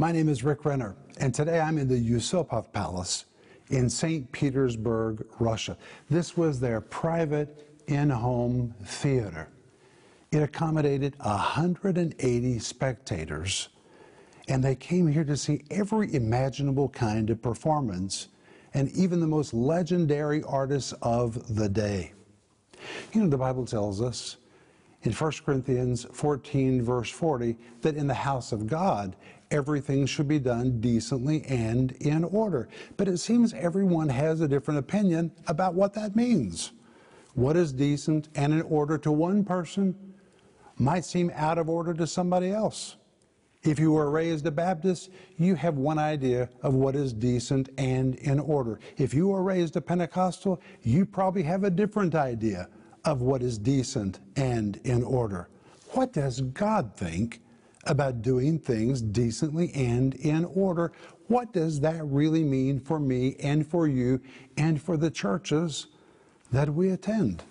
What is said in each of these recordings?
My name is Rick Renner, and today I'm in the Yusupov Palace in St. Petersburg, Russia. This was their private in home theater. It accommodated 180 spectators, and they came here to see every imaginable kind of performance and even the most legendary artists of the day. You know, the Bible tells us in 1 Corinthians 14, verse 40, that in the house of God, everything should be done decently and in order. But it seems everyone has a different opinion about what that means. What is decent and in order to one person might seem out of order to somebody else. If you were raised a Baptist, you have one idea of what is decent and in order. If you were raised a Pentecostal, you probably have a different idea of what is decent and in order. What does God think about doing things decently and in order? What does that really mean for me and for you and for the churches that we attend?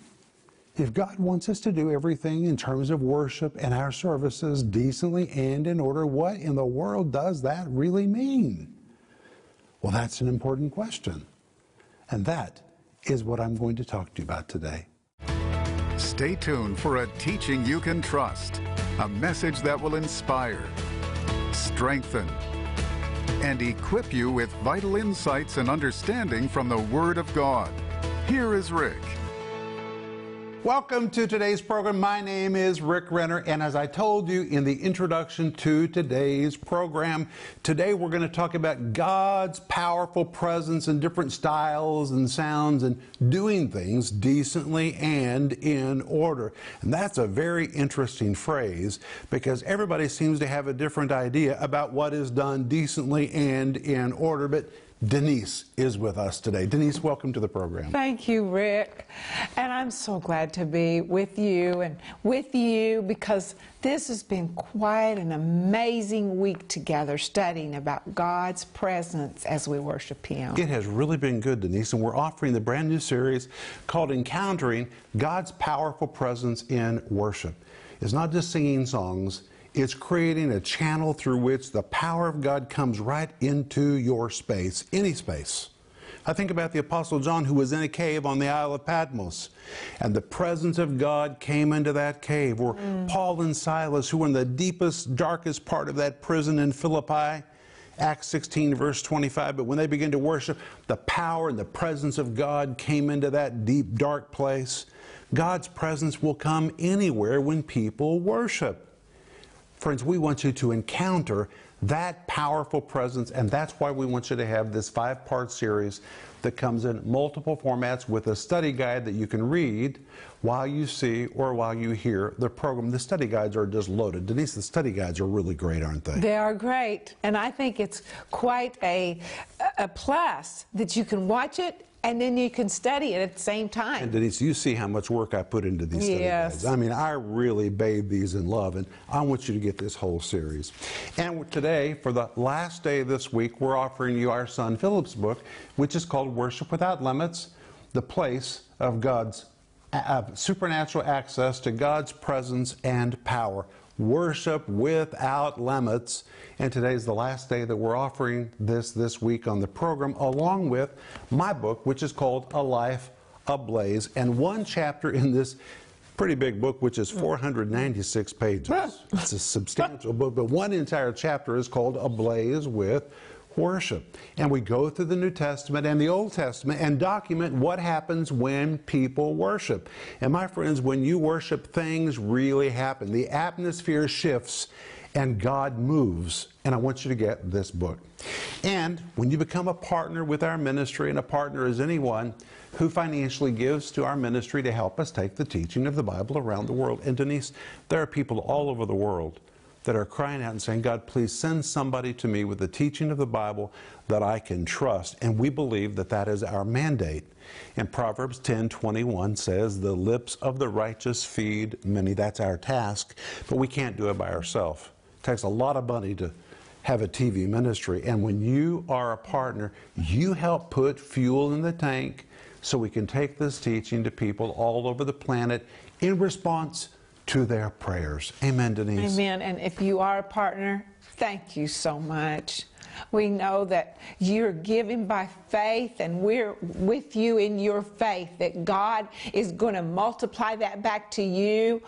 If God wants us to do everything in terms of worship and our services decently and in order, what in the world does that really mean? Well, that's an important question. And that is what I'm going to talk to you about today. Stay tuned for a teaching you can trust, a message that will inspire, strengthen, and equip you with vital insights and understanding from the Word of God. Here is Rick. Welcome to today's program. My name is Rick Renner, and as I told you in the introduction to today's program, today we're going to talk about God's powerful presence in different styles and sounds and doing things decently and in order. And that's a very interesting phrase because everybody seems to have a different idea about what is done decently and in order. But Denise is with us today. Denise, welcome to the program. Thank you, Rick. And I'm so glad to be with you and with you because this has been quite an amazing week together studying about God's presence as we worship Him. It has really been good, Denise, and we're offering the brand new series called Encountering God's Powerful Presence in Worship. It's not just singing songs. It's creating a channel through which the power of God comes right into your space, any space. I think about the Apostle John who was in a cave on the Isle of Patmos, and the presence of God came into that cave. Or mm. Paul and Silas, who were in the deepest, darkest part of that prison in Philippi. Acts 16, verse 25. But when they began to worship, the power and the presence of God came into that deep, dark place. God's presence will come anywhere when people worship. Friends, we want you to encounter that powerful presence, and that's why we want you to have this five part series that comes in multiple formats with a study guide that you can read while you see or while you hear the program. The study guides are just loaded. Denise, the study guides are really great, aren't they? They are great, and I think it's quite a, a plus that you can watch it and then you can study it at the same time. And Denise, you see how much work I put into these study yes. guides. I mean, I really bathe these in love, and I want you to get this whole series. And today, for the last day of this week, we're offering you our son Philip's book, which is called Worship Without Limits, the place of God's uh, supernatural access to God's presence and power worship without limits. And today is the last day that we're offering this this week on the program, along with my book, which is called A Life Ablaze, and one chapter in this pretty big book, which is 496 pages. It's a substantial book, but one entire chapter is called Ablaze with worship. And we go through the New Testament and the Old Testament and document what happens when people worship. And my friends, when you worship, things really happen. The atmosphere shifts and God moves. And I want you to get this book. And when you become a partner with our ministry, and a partner is anyone who financially gives to our ministry to help us take the teaching of the Bible around the world. And Denise, there are people all over the world that are crying out and saying, God, please send somebody to me with the teaching of the Bible that I can trust. And we believe that that is our mandate. And Proverbs 10 21 says, The lips of the righteous feed many. That's our task, but we can't do it by ourselves. It takes a lot of money to have a TV ministry. And when you are a partner, you help put fuel in the tank so we can take this teaching to people all over the planet in response to their prayers. Amen, Denise. Amen. And if you are a partner, thank you so much. We know that you're giving by faith, and we're with you in your faith that God is going to multiply that back to you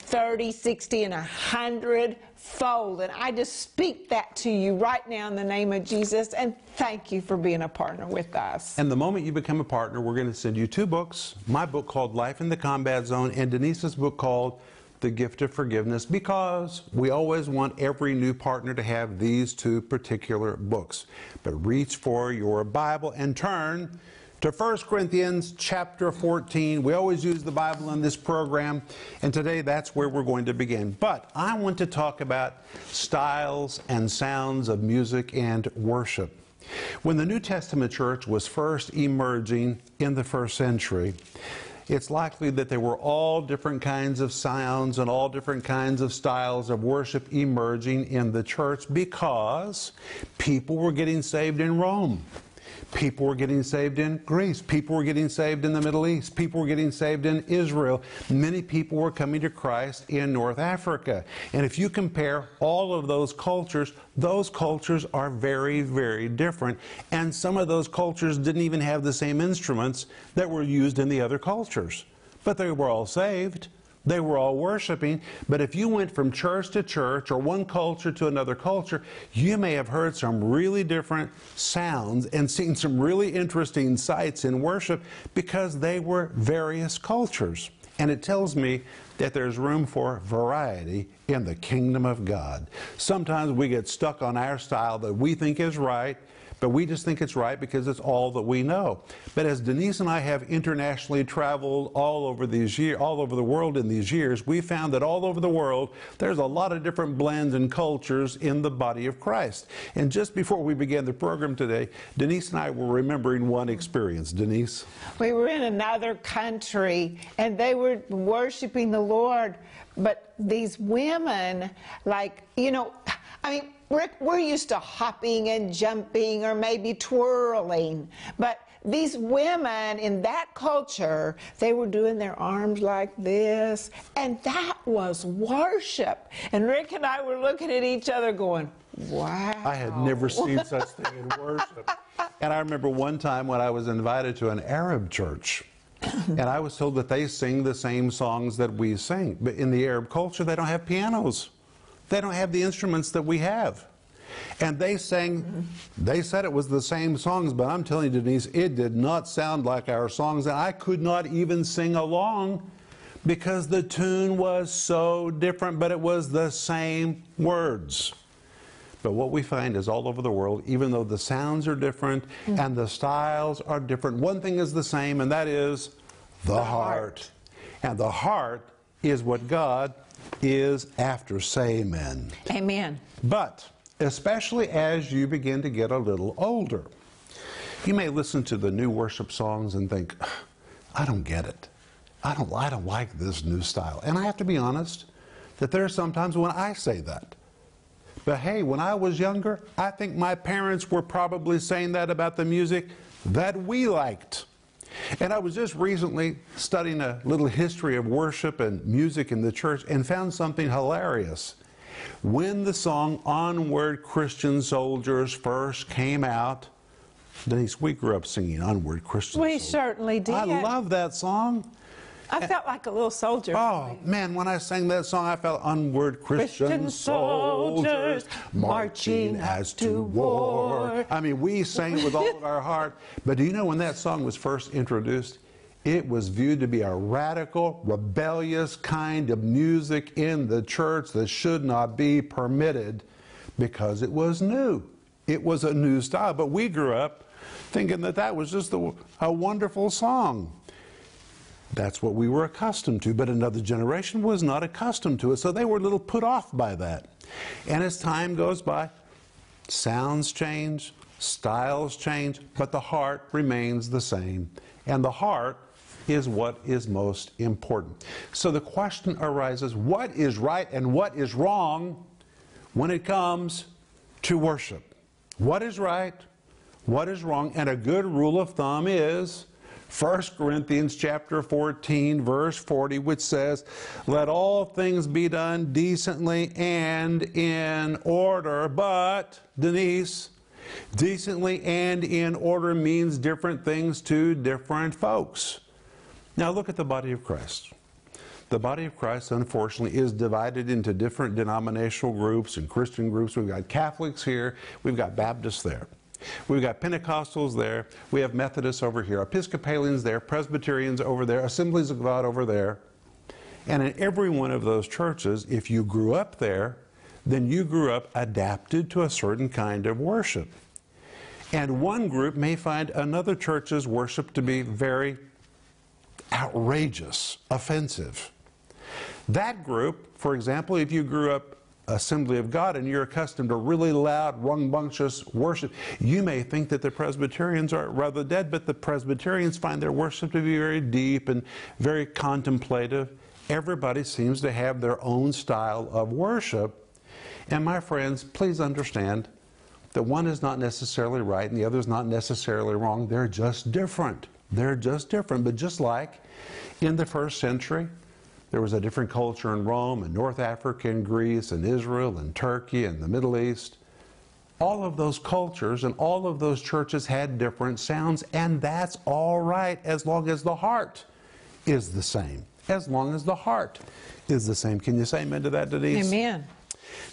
30, 60, and 100 fold. And I just speak that to you right now in the name of Jesus. And thank you for being a partner with us. And the moment you become a partner, we're going to send you two books my book called Life in the Combat Zone, and Denise's book called the gift of forgiveness because we always want every new partner to have these two particular books. But reach for your Bible and turn to 1 Corinthians chapter 14. We always use the Bible in this program, and today that's where we're going to begin. But I want to talk about styles and sounds of music and worship. When the New Testament church was first emerging in the first century, it's likely that there were all different kinds of sounds and all different kinds of styles of worship emerging in the church because people were getting saved in Rome. People were getting saved in Greece. People were getting saved in the Middle East. People were getting saved in Israel. Many people were coming to Christ in North Africa. And if you compare all of those cultures, those cultures are very, very different. And some of those cultures didn't even have the same instruments that were used in the other cultures. But they were all saved. They were all worshiping, but if you went from church to church or one culture to another culture, you may have heard some really different sounds and seen some really interesting sights in worship because they were various cultures. And it tells me that there's room for variety in the kingdom of God. Sometimes we get stuck on our style that we think is right we just think it's right because it's all that we know. But as Denise and I have internationally traveled all over these years, all over the world in these years, we found that all over the world there's a lot of different blends and cultures in the body of Christ. And just before we began the program today, Denise and I were remembering one experience. Denise? We were in another country and they were worshiping the Lord, but these women, like, you know, I mean, Rick, we're used to hopping and jumping or maybe twirling, but these women in that culture, they were doing their arms like this, and that was worship. And Rick and I were looking at each other going, wow. I had never seen such thing in worship. And I remember one time when I was invited to an Arab church. and I was told that they sing the same songs that we sing. But in the Arab culture, they don't have pianos. They don't have the instruments that we have. And they sang, they said it was the same songs, but I'm telling you, Denise, it did not sound like our songs. And I could not even sing along because the tune was so different, but it was the same words. But what we find is all over the world, even though the sounds are different mm. and the styles are different, one thing is the same, and that is the, the heart. heart. And the heart is what God is after. Say amen. Amen. But especially as you begin to get a little older, you may listen to the new worship songs and think, I don't get it. I don't, I don't like this new style. And I have to be honest that there are sometimes when I say that. But hey, when I was younger, I think my parents were probably saying that about the music that we liked. And I was just recently studying a little history of worship and music in the church and found something hilarious. When the song Onward Christian Soldiers first came out, Denise, we grew up singing Onward Christian we Soldiers. We certainly did. I love that song. I felt like a little soldier. Oh, man, when I sang that song, I felt onward Christian, Christian soldiers, marching as to war. I mean, we sang it with all of our heart. But do you know when that song was first introduced? It was viewed to be a radical, rebellious kind of music in the church that should not be permitted because it was new. It was a new style. But we grew up thinking that that was just a, a wonderful song. That's what we were accustomed to, but another generation was not accustomed to it, so they were a little put off by that. And as time goes by, sounds change, styles change, but the heart remains the same. And the heart is what is most important. So the question arises what is right and what is wrong when it comes to worship? What is right? What is wrong? And a good rule of thumb is 1 Corinthians chapter 14 verse 40 which says, "Let all things be done decently and in order." But Denise, decently and in order means different things to different folks. Now look at the body of Christ. The body of Christ, unfortunately, is divided into different denominational groups and Christian groups. We've got Catholics here, we've got Baptists there. We've got Pentecostals there, we have Methodists over here, Episcopalians there, Presbyterians over there, Assemblies of God over there. And in every one of those churches, if you grew up there, then you grew up adapted to a certain kind of worship. And one group may find another church's worship to be very outrageous, offensive. That group, for example, if you grew up Assembly of God and you're accustomed to really loud, rambunctious worship, you may think that the Presbyterians are rather dead, but the Presbyterians find their worship to be very deep and very contemplative. Everybody seems to have their own style of worship. And my friends, please understand that one is not necessarily right and the other is not necessarily wrong. They're just different. They're just different. But just like in the first century, there was a different culture in Rome and North Africa and Greece and Israel and Turkey and the Middle East. All of those cultures and all of those churches had different sounds, and that's all right as long as the heart is the same. As long as the heart is the same. Can you say amen to that, Denise? Amen.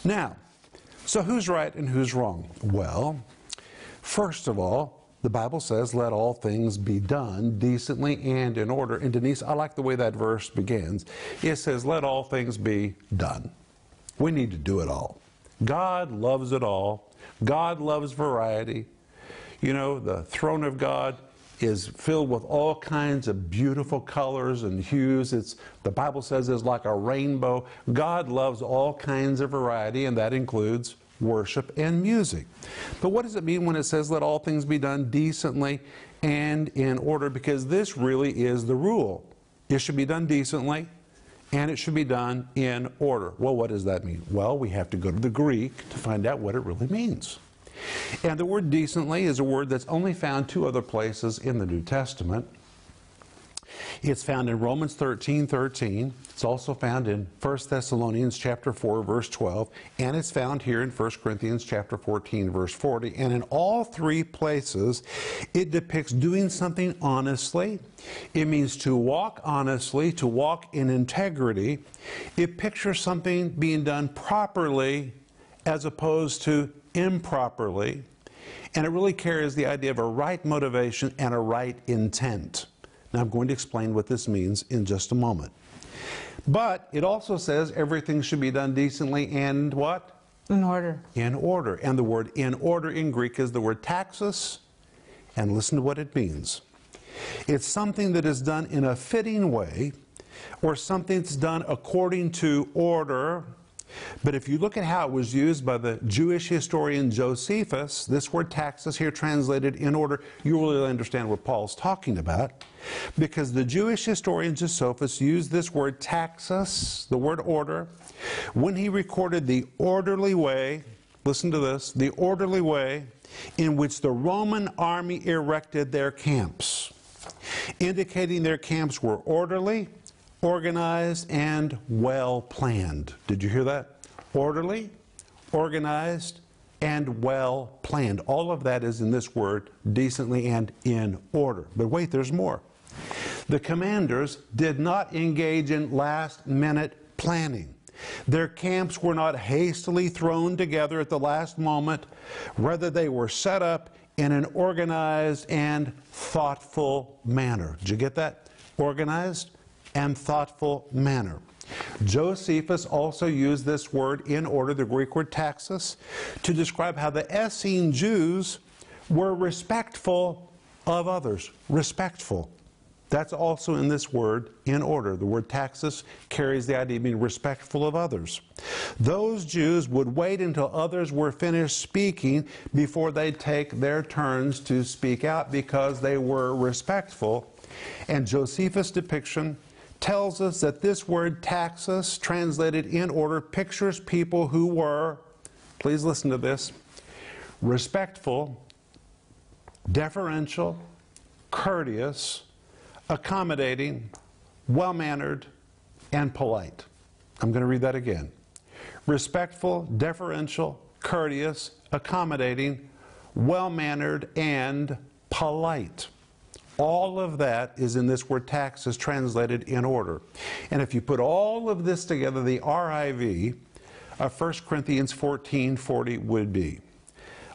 Now, so who's right and who's wrong? Well, first of all, the Bible says, let all things be done decently and in order. And Denise, I like the way that verse begins. It says, let all things be done. We need to do it all. God loves it all. God loves variety. You know, the throne of God is filled with all kinds of beautiful colors and hues. It's the Bible says it's like a rainbow. God loves all kinds of variety, and that includes worship, and music. But what does it mean when it says, let all things be done decently and in order? Because this really is the rule. It should be done decently and it should be done in order. Well, what does that mean? Well, we have to go to the Greek to find out what it really means. And the word decently is a word that's only found two other places in the New Testament. It's found in Romans 13 13. It's also found in 1 Thessalonians chapter 4, verse 12, and it's found here in 1 Corinthians chapter 14, verse 40. And in all three places, it depicts doing something honestly. It means to walk honestly, to walk in integrity. It pictures something being done properly as opposed to improperly. And it really carries the idea of a right motivation and a right intent. Now, I'm going to explain what this means in just a moment. But it also says everything should be done decently and what? In order. In order. And the word in order in Greek is the word taxis. And listen to what it means it's something that is done in a fitting way, or something that's done according to order but if you look at how it was used by the Jewish historian Josephus, this word taxis here translated in order, you really understand what Paul's talking about. Because the Jewish historian Josephus used this word taxis, the word order, when he recorded the orderly way, listen to this, the orderly way in which the Roman army erected their camps, indicating their camps were orderly organized, and well planned. Did you hear that? Orderly, organized, and well planned. All of that is in this word, decently and in order. But wait, there's more. The commanders did not engage in last minute planning. Their camps were not hastily thrown together at the last moment. Rather, they were set up in an organized and thoughtful manner. Did you get that? Organized, and thoughtful manner. Josephus also used this word in order, the Greek word taxis, to describe how the Essene Jews were respectful of others. Respectful. That's also in this word, in order. The word taxis carries the idea of being respectful of others. Those Jews would wait until others were finished speaking before they'd take their turns to speak out because they were respectful. And Josephus' depiction tells us that this word taxis, translated in order, pictures people who were, please listen to this, respectful, deferential, courteous, accommodating, well mannered, and polite. I'm going to read that again. Respectful, deferential, courteous, accommodating, well mannered, and polite. All of that is in this word taxis translated in order. And if you put all of this together, the RIV of 1 Corinthians 14 40 would be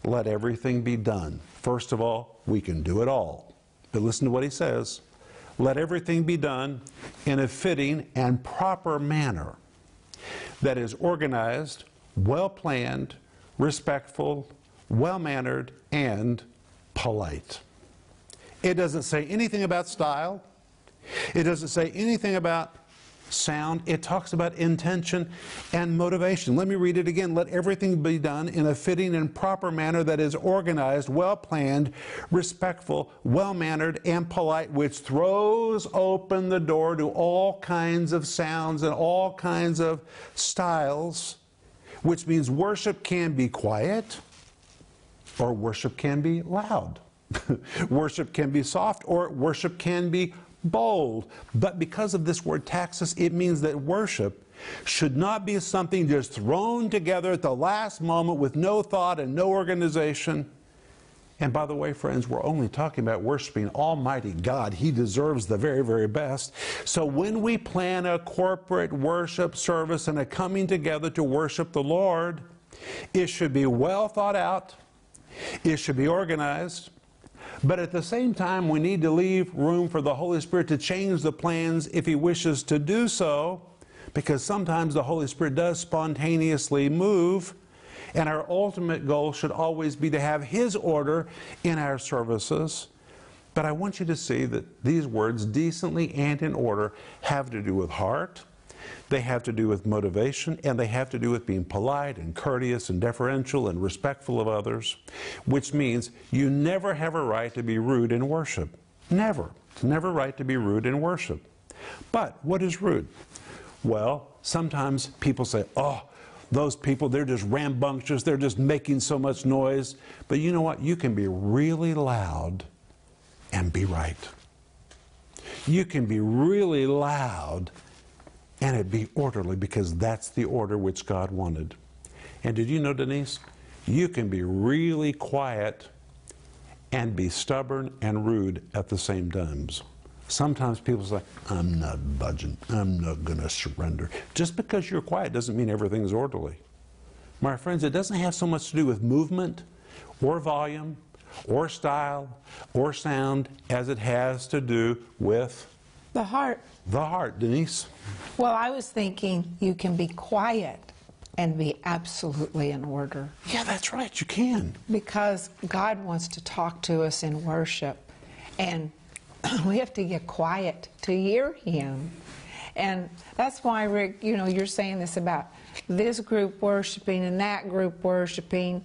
let everything be done. First of all, we can do it all. But listen to what he says let everything be done in a fitting and proper manner that is organized, well planned, respectful, well mannered, and polite. It doesn't say anything about style. It doesn't say anything about sound. It talks about intention and motivation. Let me read it again. Let everything be done in a fitting and proper manner that is organized, well planned, respectful, well mannered, and polite, which throws open the door to all kinds of sounds and all kinds of styles, which means worship can be quiet or worship can be loud. worship can be soft or worship can be bold. But because of this word taxis, it means that worship should not be something just thrown together at the last moment with no thought and no organization. And by the way, friends, we're only talking about worshiping Almighty God. He deserves the very, very best. So when we plan a corporate worship service and a coming together to worship the Lord, it should be well thought out, it should be organized, but at the same time, we need to leave room for the Holy Spirit to change the plans if He wishes to do so, because sometimes the Holy Spirit does spontaneously move. And our ultimate goal should always be to have His order in our services. But I want you to see that these words, decently and in order, have to do with heart, they have to do with motivation, and they have to do with being polite and courteous and deferential and respectful of others, which means you never have a right to be rude in worship. Never. It's never right to be rude in worship. But what is rude? Well, sometimes people say, oh, those people, they're just rambunctious, they're just making so much noise. But you know what? You can be really loud and be right. You can be really loud and it be orderly because that's the order which God wanted. And did you know, Denise? You can be really quiet and be stubborn and rude at the same times. Sometimes people say, I'm not budging. I'm not going to surrender. Just because you're quiet doesn't mean everything's orderly. My friends, it doesn't have so much to do with movement or volume or style or sound as it has to do with the heart. The heart, Denise. Well, I was thinking you can be quiet and be absolutely in order. Yeah, that's right, you can. Because God wants to talk to us in worship. And we have to get quiet to hear Him. And that's why, Rick, you know, you're saying this about this group worshiping and that group worshiping.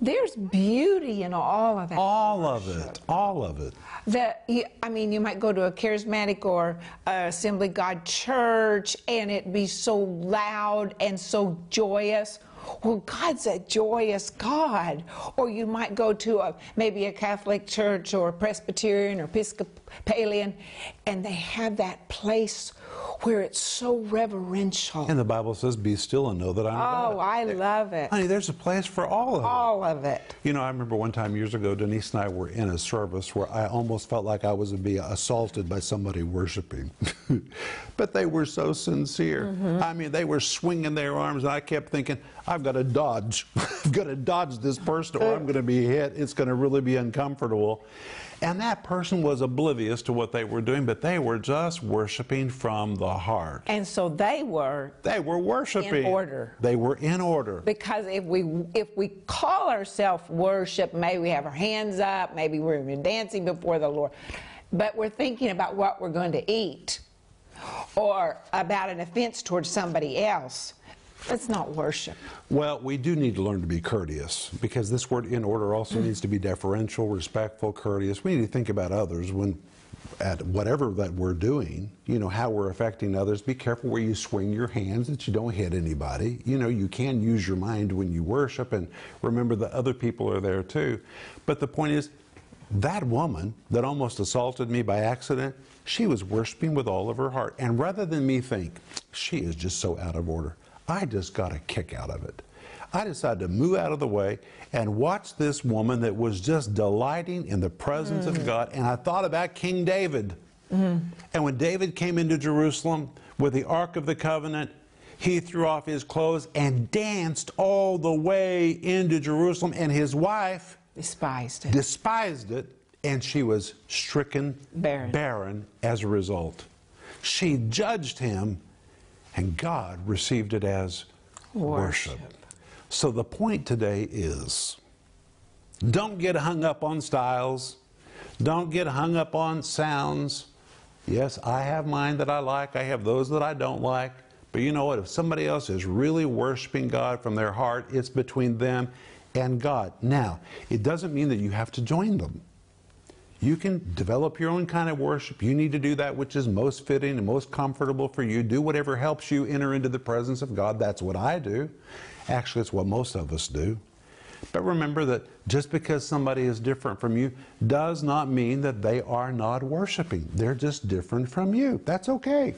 There's beauty in all of that. All worship. of it. All of it. That I mean, you might go to a charismatic or Assembly God church, and it be so loud and so joyous. Well, God's a joyous God. Or you might go to a, maybe a Catholic church or Presbyterian or Episcopalian, and they have that place where it's so reverential. And the Bible says, Be still and know that I'm God. Oh, I love it. Honey, there's a place for all of it. All of it. You know, I remember one time years ago, Denise and I were in a service where I almost felt like I was being assaulted by somebody worshiping. but they were so sincere. Mm-hmm. I mean, they were swinging their arms, and I kept thinking, I've got to dodge. I've got to dodge this person, or I'm going to be hit. It's going to really be uncomfortable. And that person was oblivious to what they were doing, but they were just worshiping from the heart. And so they were They were worshiping in order. They were in order. Because if we if we call ourselves worship, maybe we have our hands up, maybe we're dancing before the Lord. But we're thinking about what we're going to eat or about an offense towards somebody else. That's not worship. Well, we do need to learn to be courteous because this word in order also mm. needs to be deferential, respectful, courteous. We need to think about others when at whatever that we're doing, you know, how we're affecting others. Be careful where you swing your hands that you don't hit anybody. You know, you can use your mind when you worship and remember that other people are there too. But the point is, That woman that almost assaulted me by accident, she was worshiping with all of her heart. And rather than me think, she is just so out of order, I just got a kick out of it. I decided to move out of the way and watch this woman that was just delighting in the presence mm. of God. And I thought about King David. Mm. And when David came into Jerusalem with the Ark of the Covenant, he threw off his clothes and danced all the way into Jerusalem. And his wife despised it. Despised it, and she was stricken barren, barren as a result. She judged him, and God received it as worship. worship. So the point today is don't get hung up on styles, don't get hung up on sounds. Yes, I have mine that I like, I have those that I don't like. But you know what? If somebody else is really worshiping God from their heart, it's between them and God. Now, it doesn't mean that you have to join them. You can develop your own kind of worship. You need to do that which is most fitting and most comfortable for you. Do whatever helps you enter into the presence of God. That's what I do. Actually, it's what most of us do. But remember that just because somebody is different from you does not mean that they are not worshiping. They're just different from you. That's okay.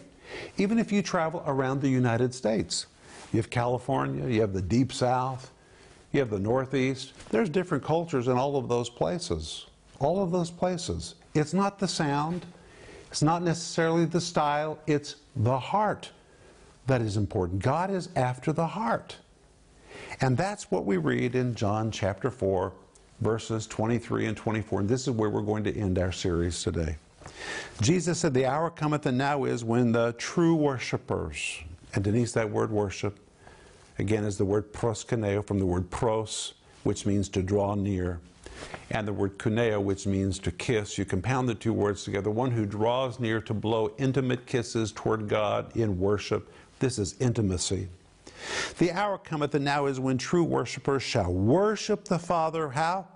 Even if you travel around the United States, you have California, you have the Deep South, you have the Northeast. There's different cultures in all of those places. All of those places. It's not the sound, it's not necessarily the style, it's the heart that is important. God is after the heart. And that's what we read in John chapter 4, verses 23 and 24. And this is where we're going to end our series today. Jesus said, The hour cometh and now is when the true worshipers, and Denise, that word worship, again, is the word proskuneo from the word pros, which means to draw near, and the word kuneo, which means to kiss. You compound the two words together. One who draws near to blow intimate kisses toward God in worship. This is intimacy. The hour cometh and now is when true worshipers shall worship the Father. How?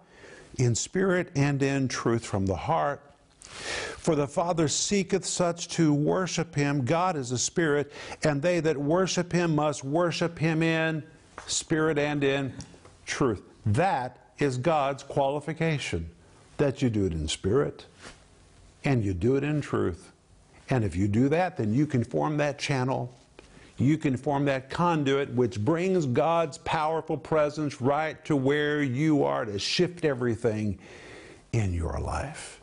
In spirit and in truth from the heart. For the Father seeketh such to worship him. God is a spirit, and they that worship him must worship him in spirit and in truth. That is God's qualification that you do it in spirit and you do it in truth. And if you do that, then you can form that channel you can form that conduit which brings God's powerful presence right to where you are to shift everything in your life.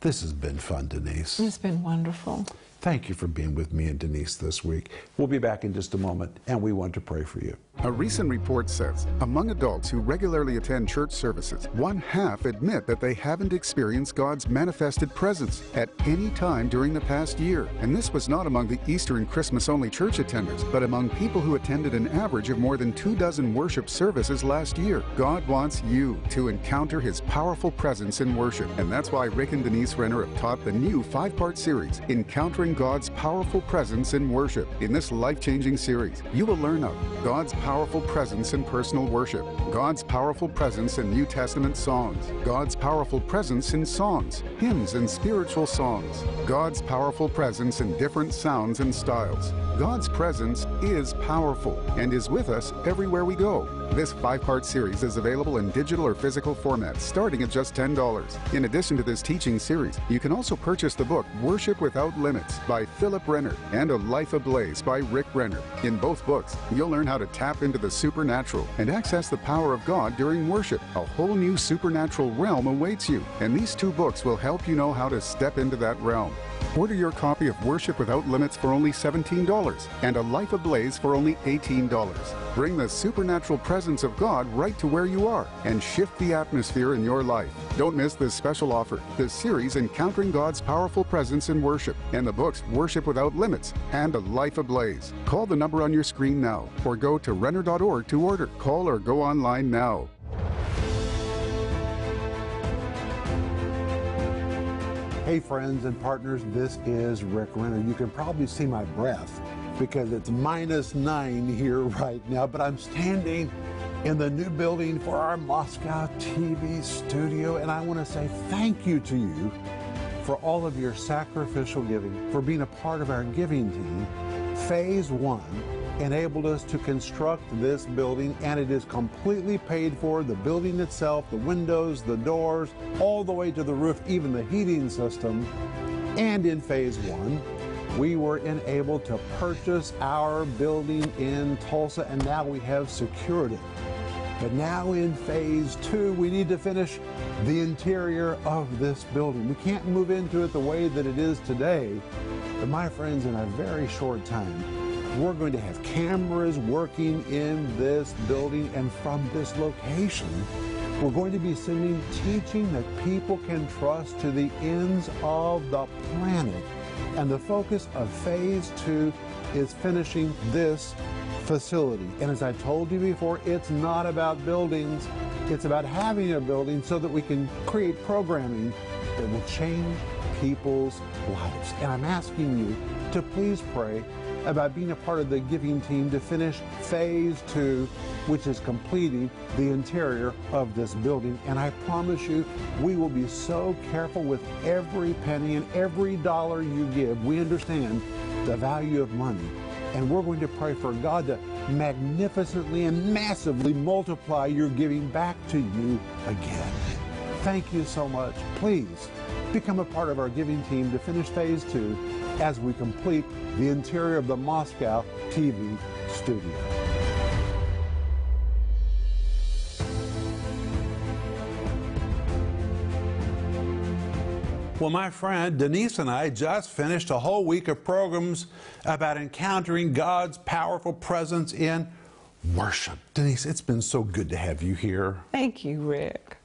This has been fun, Denise. It's been wonderful. Thank you for being with me and Denise this week. We'll be back in just a moment, and we want to pray for you. A recent report says among adults who regularly attend church services, one half admit that they haven't experienced God's manifested presence at any time during the past year. And this was not among the Easter and Christmas only church attenders, but among people who attended an average of more than two dozen worship services last year. God wants you to encounter His powerful presence in worship. And that's why Rick and Denise Renner have taught the new five part series, Encountering God's Powerful Presence in Worship. In this life changing series, you will learn of God's powerful presence in personal worship, God's powerful presence in New Testament songs, God's powerful presence in songs, hymns, and spiritual songs, God's powerful presence in different sounds and styles. God's presence is powerful and is with us everywhere we go. This five part series is available in digital or physical formats starting at just $10. In addition to this teaching series, you can also purchase the book Worship Without Limits by Philip Renner and A Life Ablaze by Rick Renner. In both books, you'll learn how to tap into the supernatural and access the power of God during worship. A whole new supernatural realm awaits you, and these two books will help you know how to step into that realm. Order your copy of Worship Without Limits for only $17 and A Life Ablaze for only $18. Bring the supernatural presence of God right to where you are and shift the atmosphere in your life. Don't miss this special offer, the series Encountering God's Powerful Presence in Worship, and the books Worship Without Limits and A Life Ablaze. Call the number on your screen now or go to Renner.org to order. Call or go online now. Hey, friends and partners, this is Rick Renner. You can probably see my breath because it's minus nine here right now, but I'm standing in the new building for our Moscow TV studio, and I want to say thank you to you for all of your sacrificial giving, for being a part of our giving team. Phase one enabled us to construct this building, and it is completely paid for. The building itself, the windows, the doors, all the way to the roof, even the heating system. And in phase one, we were enabled to purchase our building in Tulsa, and now we have secured it. But now in phase two, we need to finish the interior of this building. We can't move into it the way that it is today. But my friends, in a very short time, we're going to have cameras working in this building and from this location. We're going to be sending teaching that people can trust to the ends of the planet. And the focus of phase two is finishing this facility. And as I told you before, it's not about buildings, it's about having a building so that we can create programming that will change people's lives. And I'm asking you to please pray about being a part of the giving team to finish phase two, which is completing the interior of this building. And I promise you, we will be so careful with every penny and every dollar you give. We understand the value of money. And we're going to pray for God to magnificently and massively multiply your giving back to you again. Thank you so much. Please become a part of our giving team to finish phase two as we complete the interior of the Moscow TV studio. Well, my friend Denise and I just finished a whole week of programs about encountering God's powerful presence in worship. Denise, it's been so good to have you here. Thank you, Rick.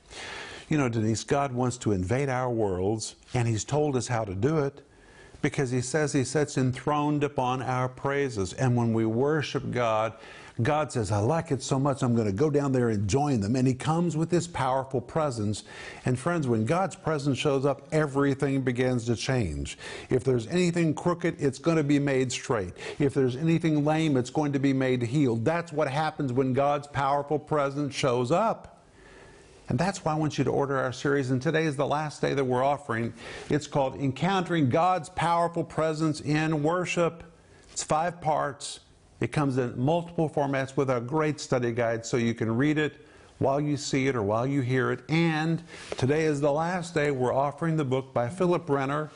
You know, Denise, God wants to invade our worlds, and He's told us how to do it because He says He sits enthroned upon our praises. And when we worship God, God says, I like it so much, I'm going to go down there and join them. And He comes with this powerful presence. And friends, when God's presence shows up, everything begins to change. If there's anything crooked, it's going to be made straight. If there's anything lame, it's going to be made healed. That's what happens when God's powerful presence shows up. And that's why I want you to order our series. And today is the last day that we're offering. It's called Encountering God's Powerful Presence in Worship. It's five parts. It comes in multiple formats with a great study guide so you can read it while you see it or while you hear it. And today is the last day we're offering the book by Philip Renner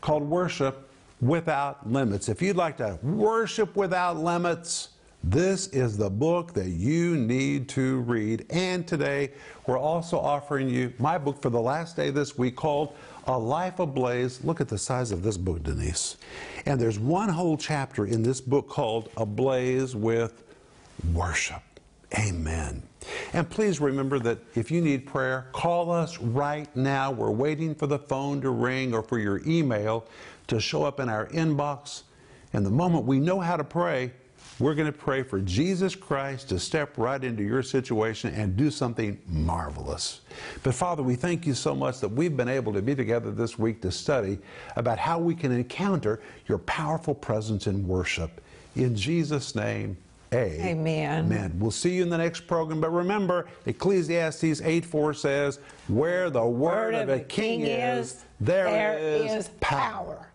called Worship Without Limits. If you'd like to worship without limits, this is the book that you need to read. And today, we're also offering you my book for the last day this week called A Life Ablaze. Look at the size of this book, Denise. And there's one whole chapter in this book called Ablaze with Worship. Amen. And please remember that if you need prayer, call us right now. We're waiting for the phone to ring or for your email to show up in our inbox. And the moment we know how to pray, we're going to pray for Jesus Christ to step right into your situation and do something marvelous. But Father, we thank you so much that we've been able to be together this week to study about how we can encounter your powerful presence in worship. In Jesus' name, Amen. Amen. We'll see you in the next program. But remember, Ecclesiastes 8 4 says, Where the word, of a king, is, there is, is power.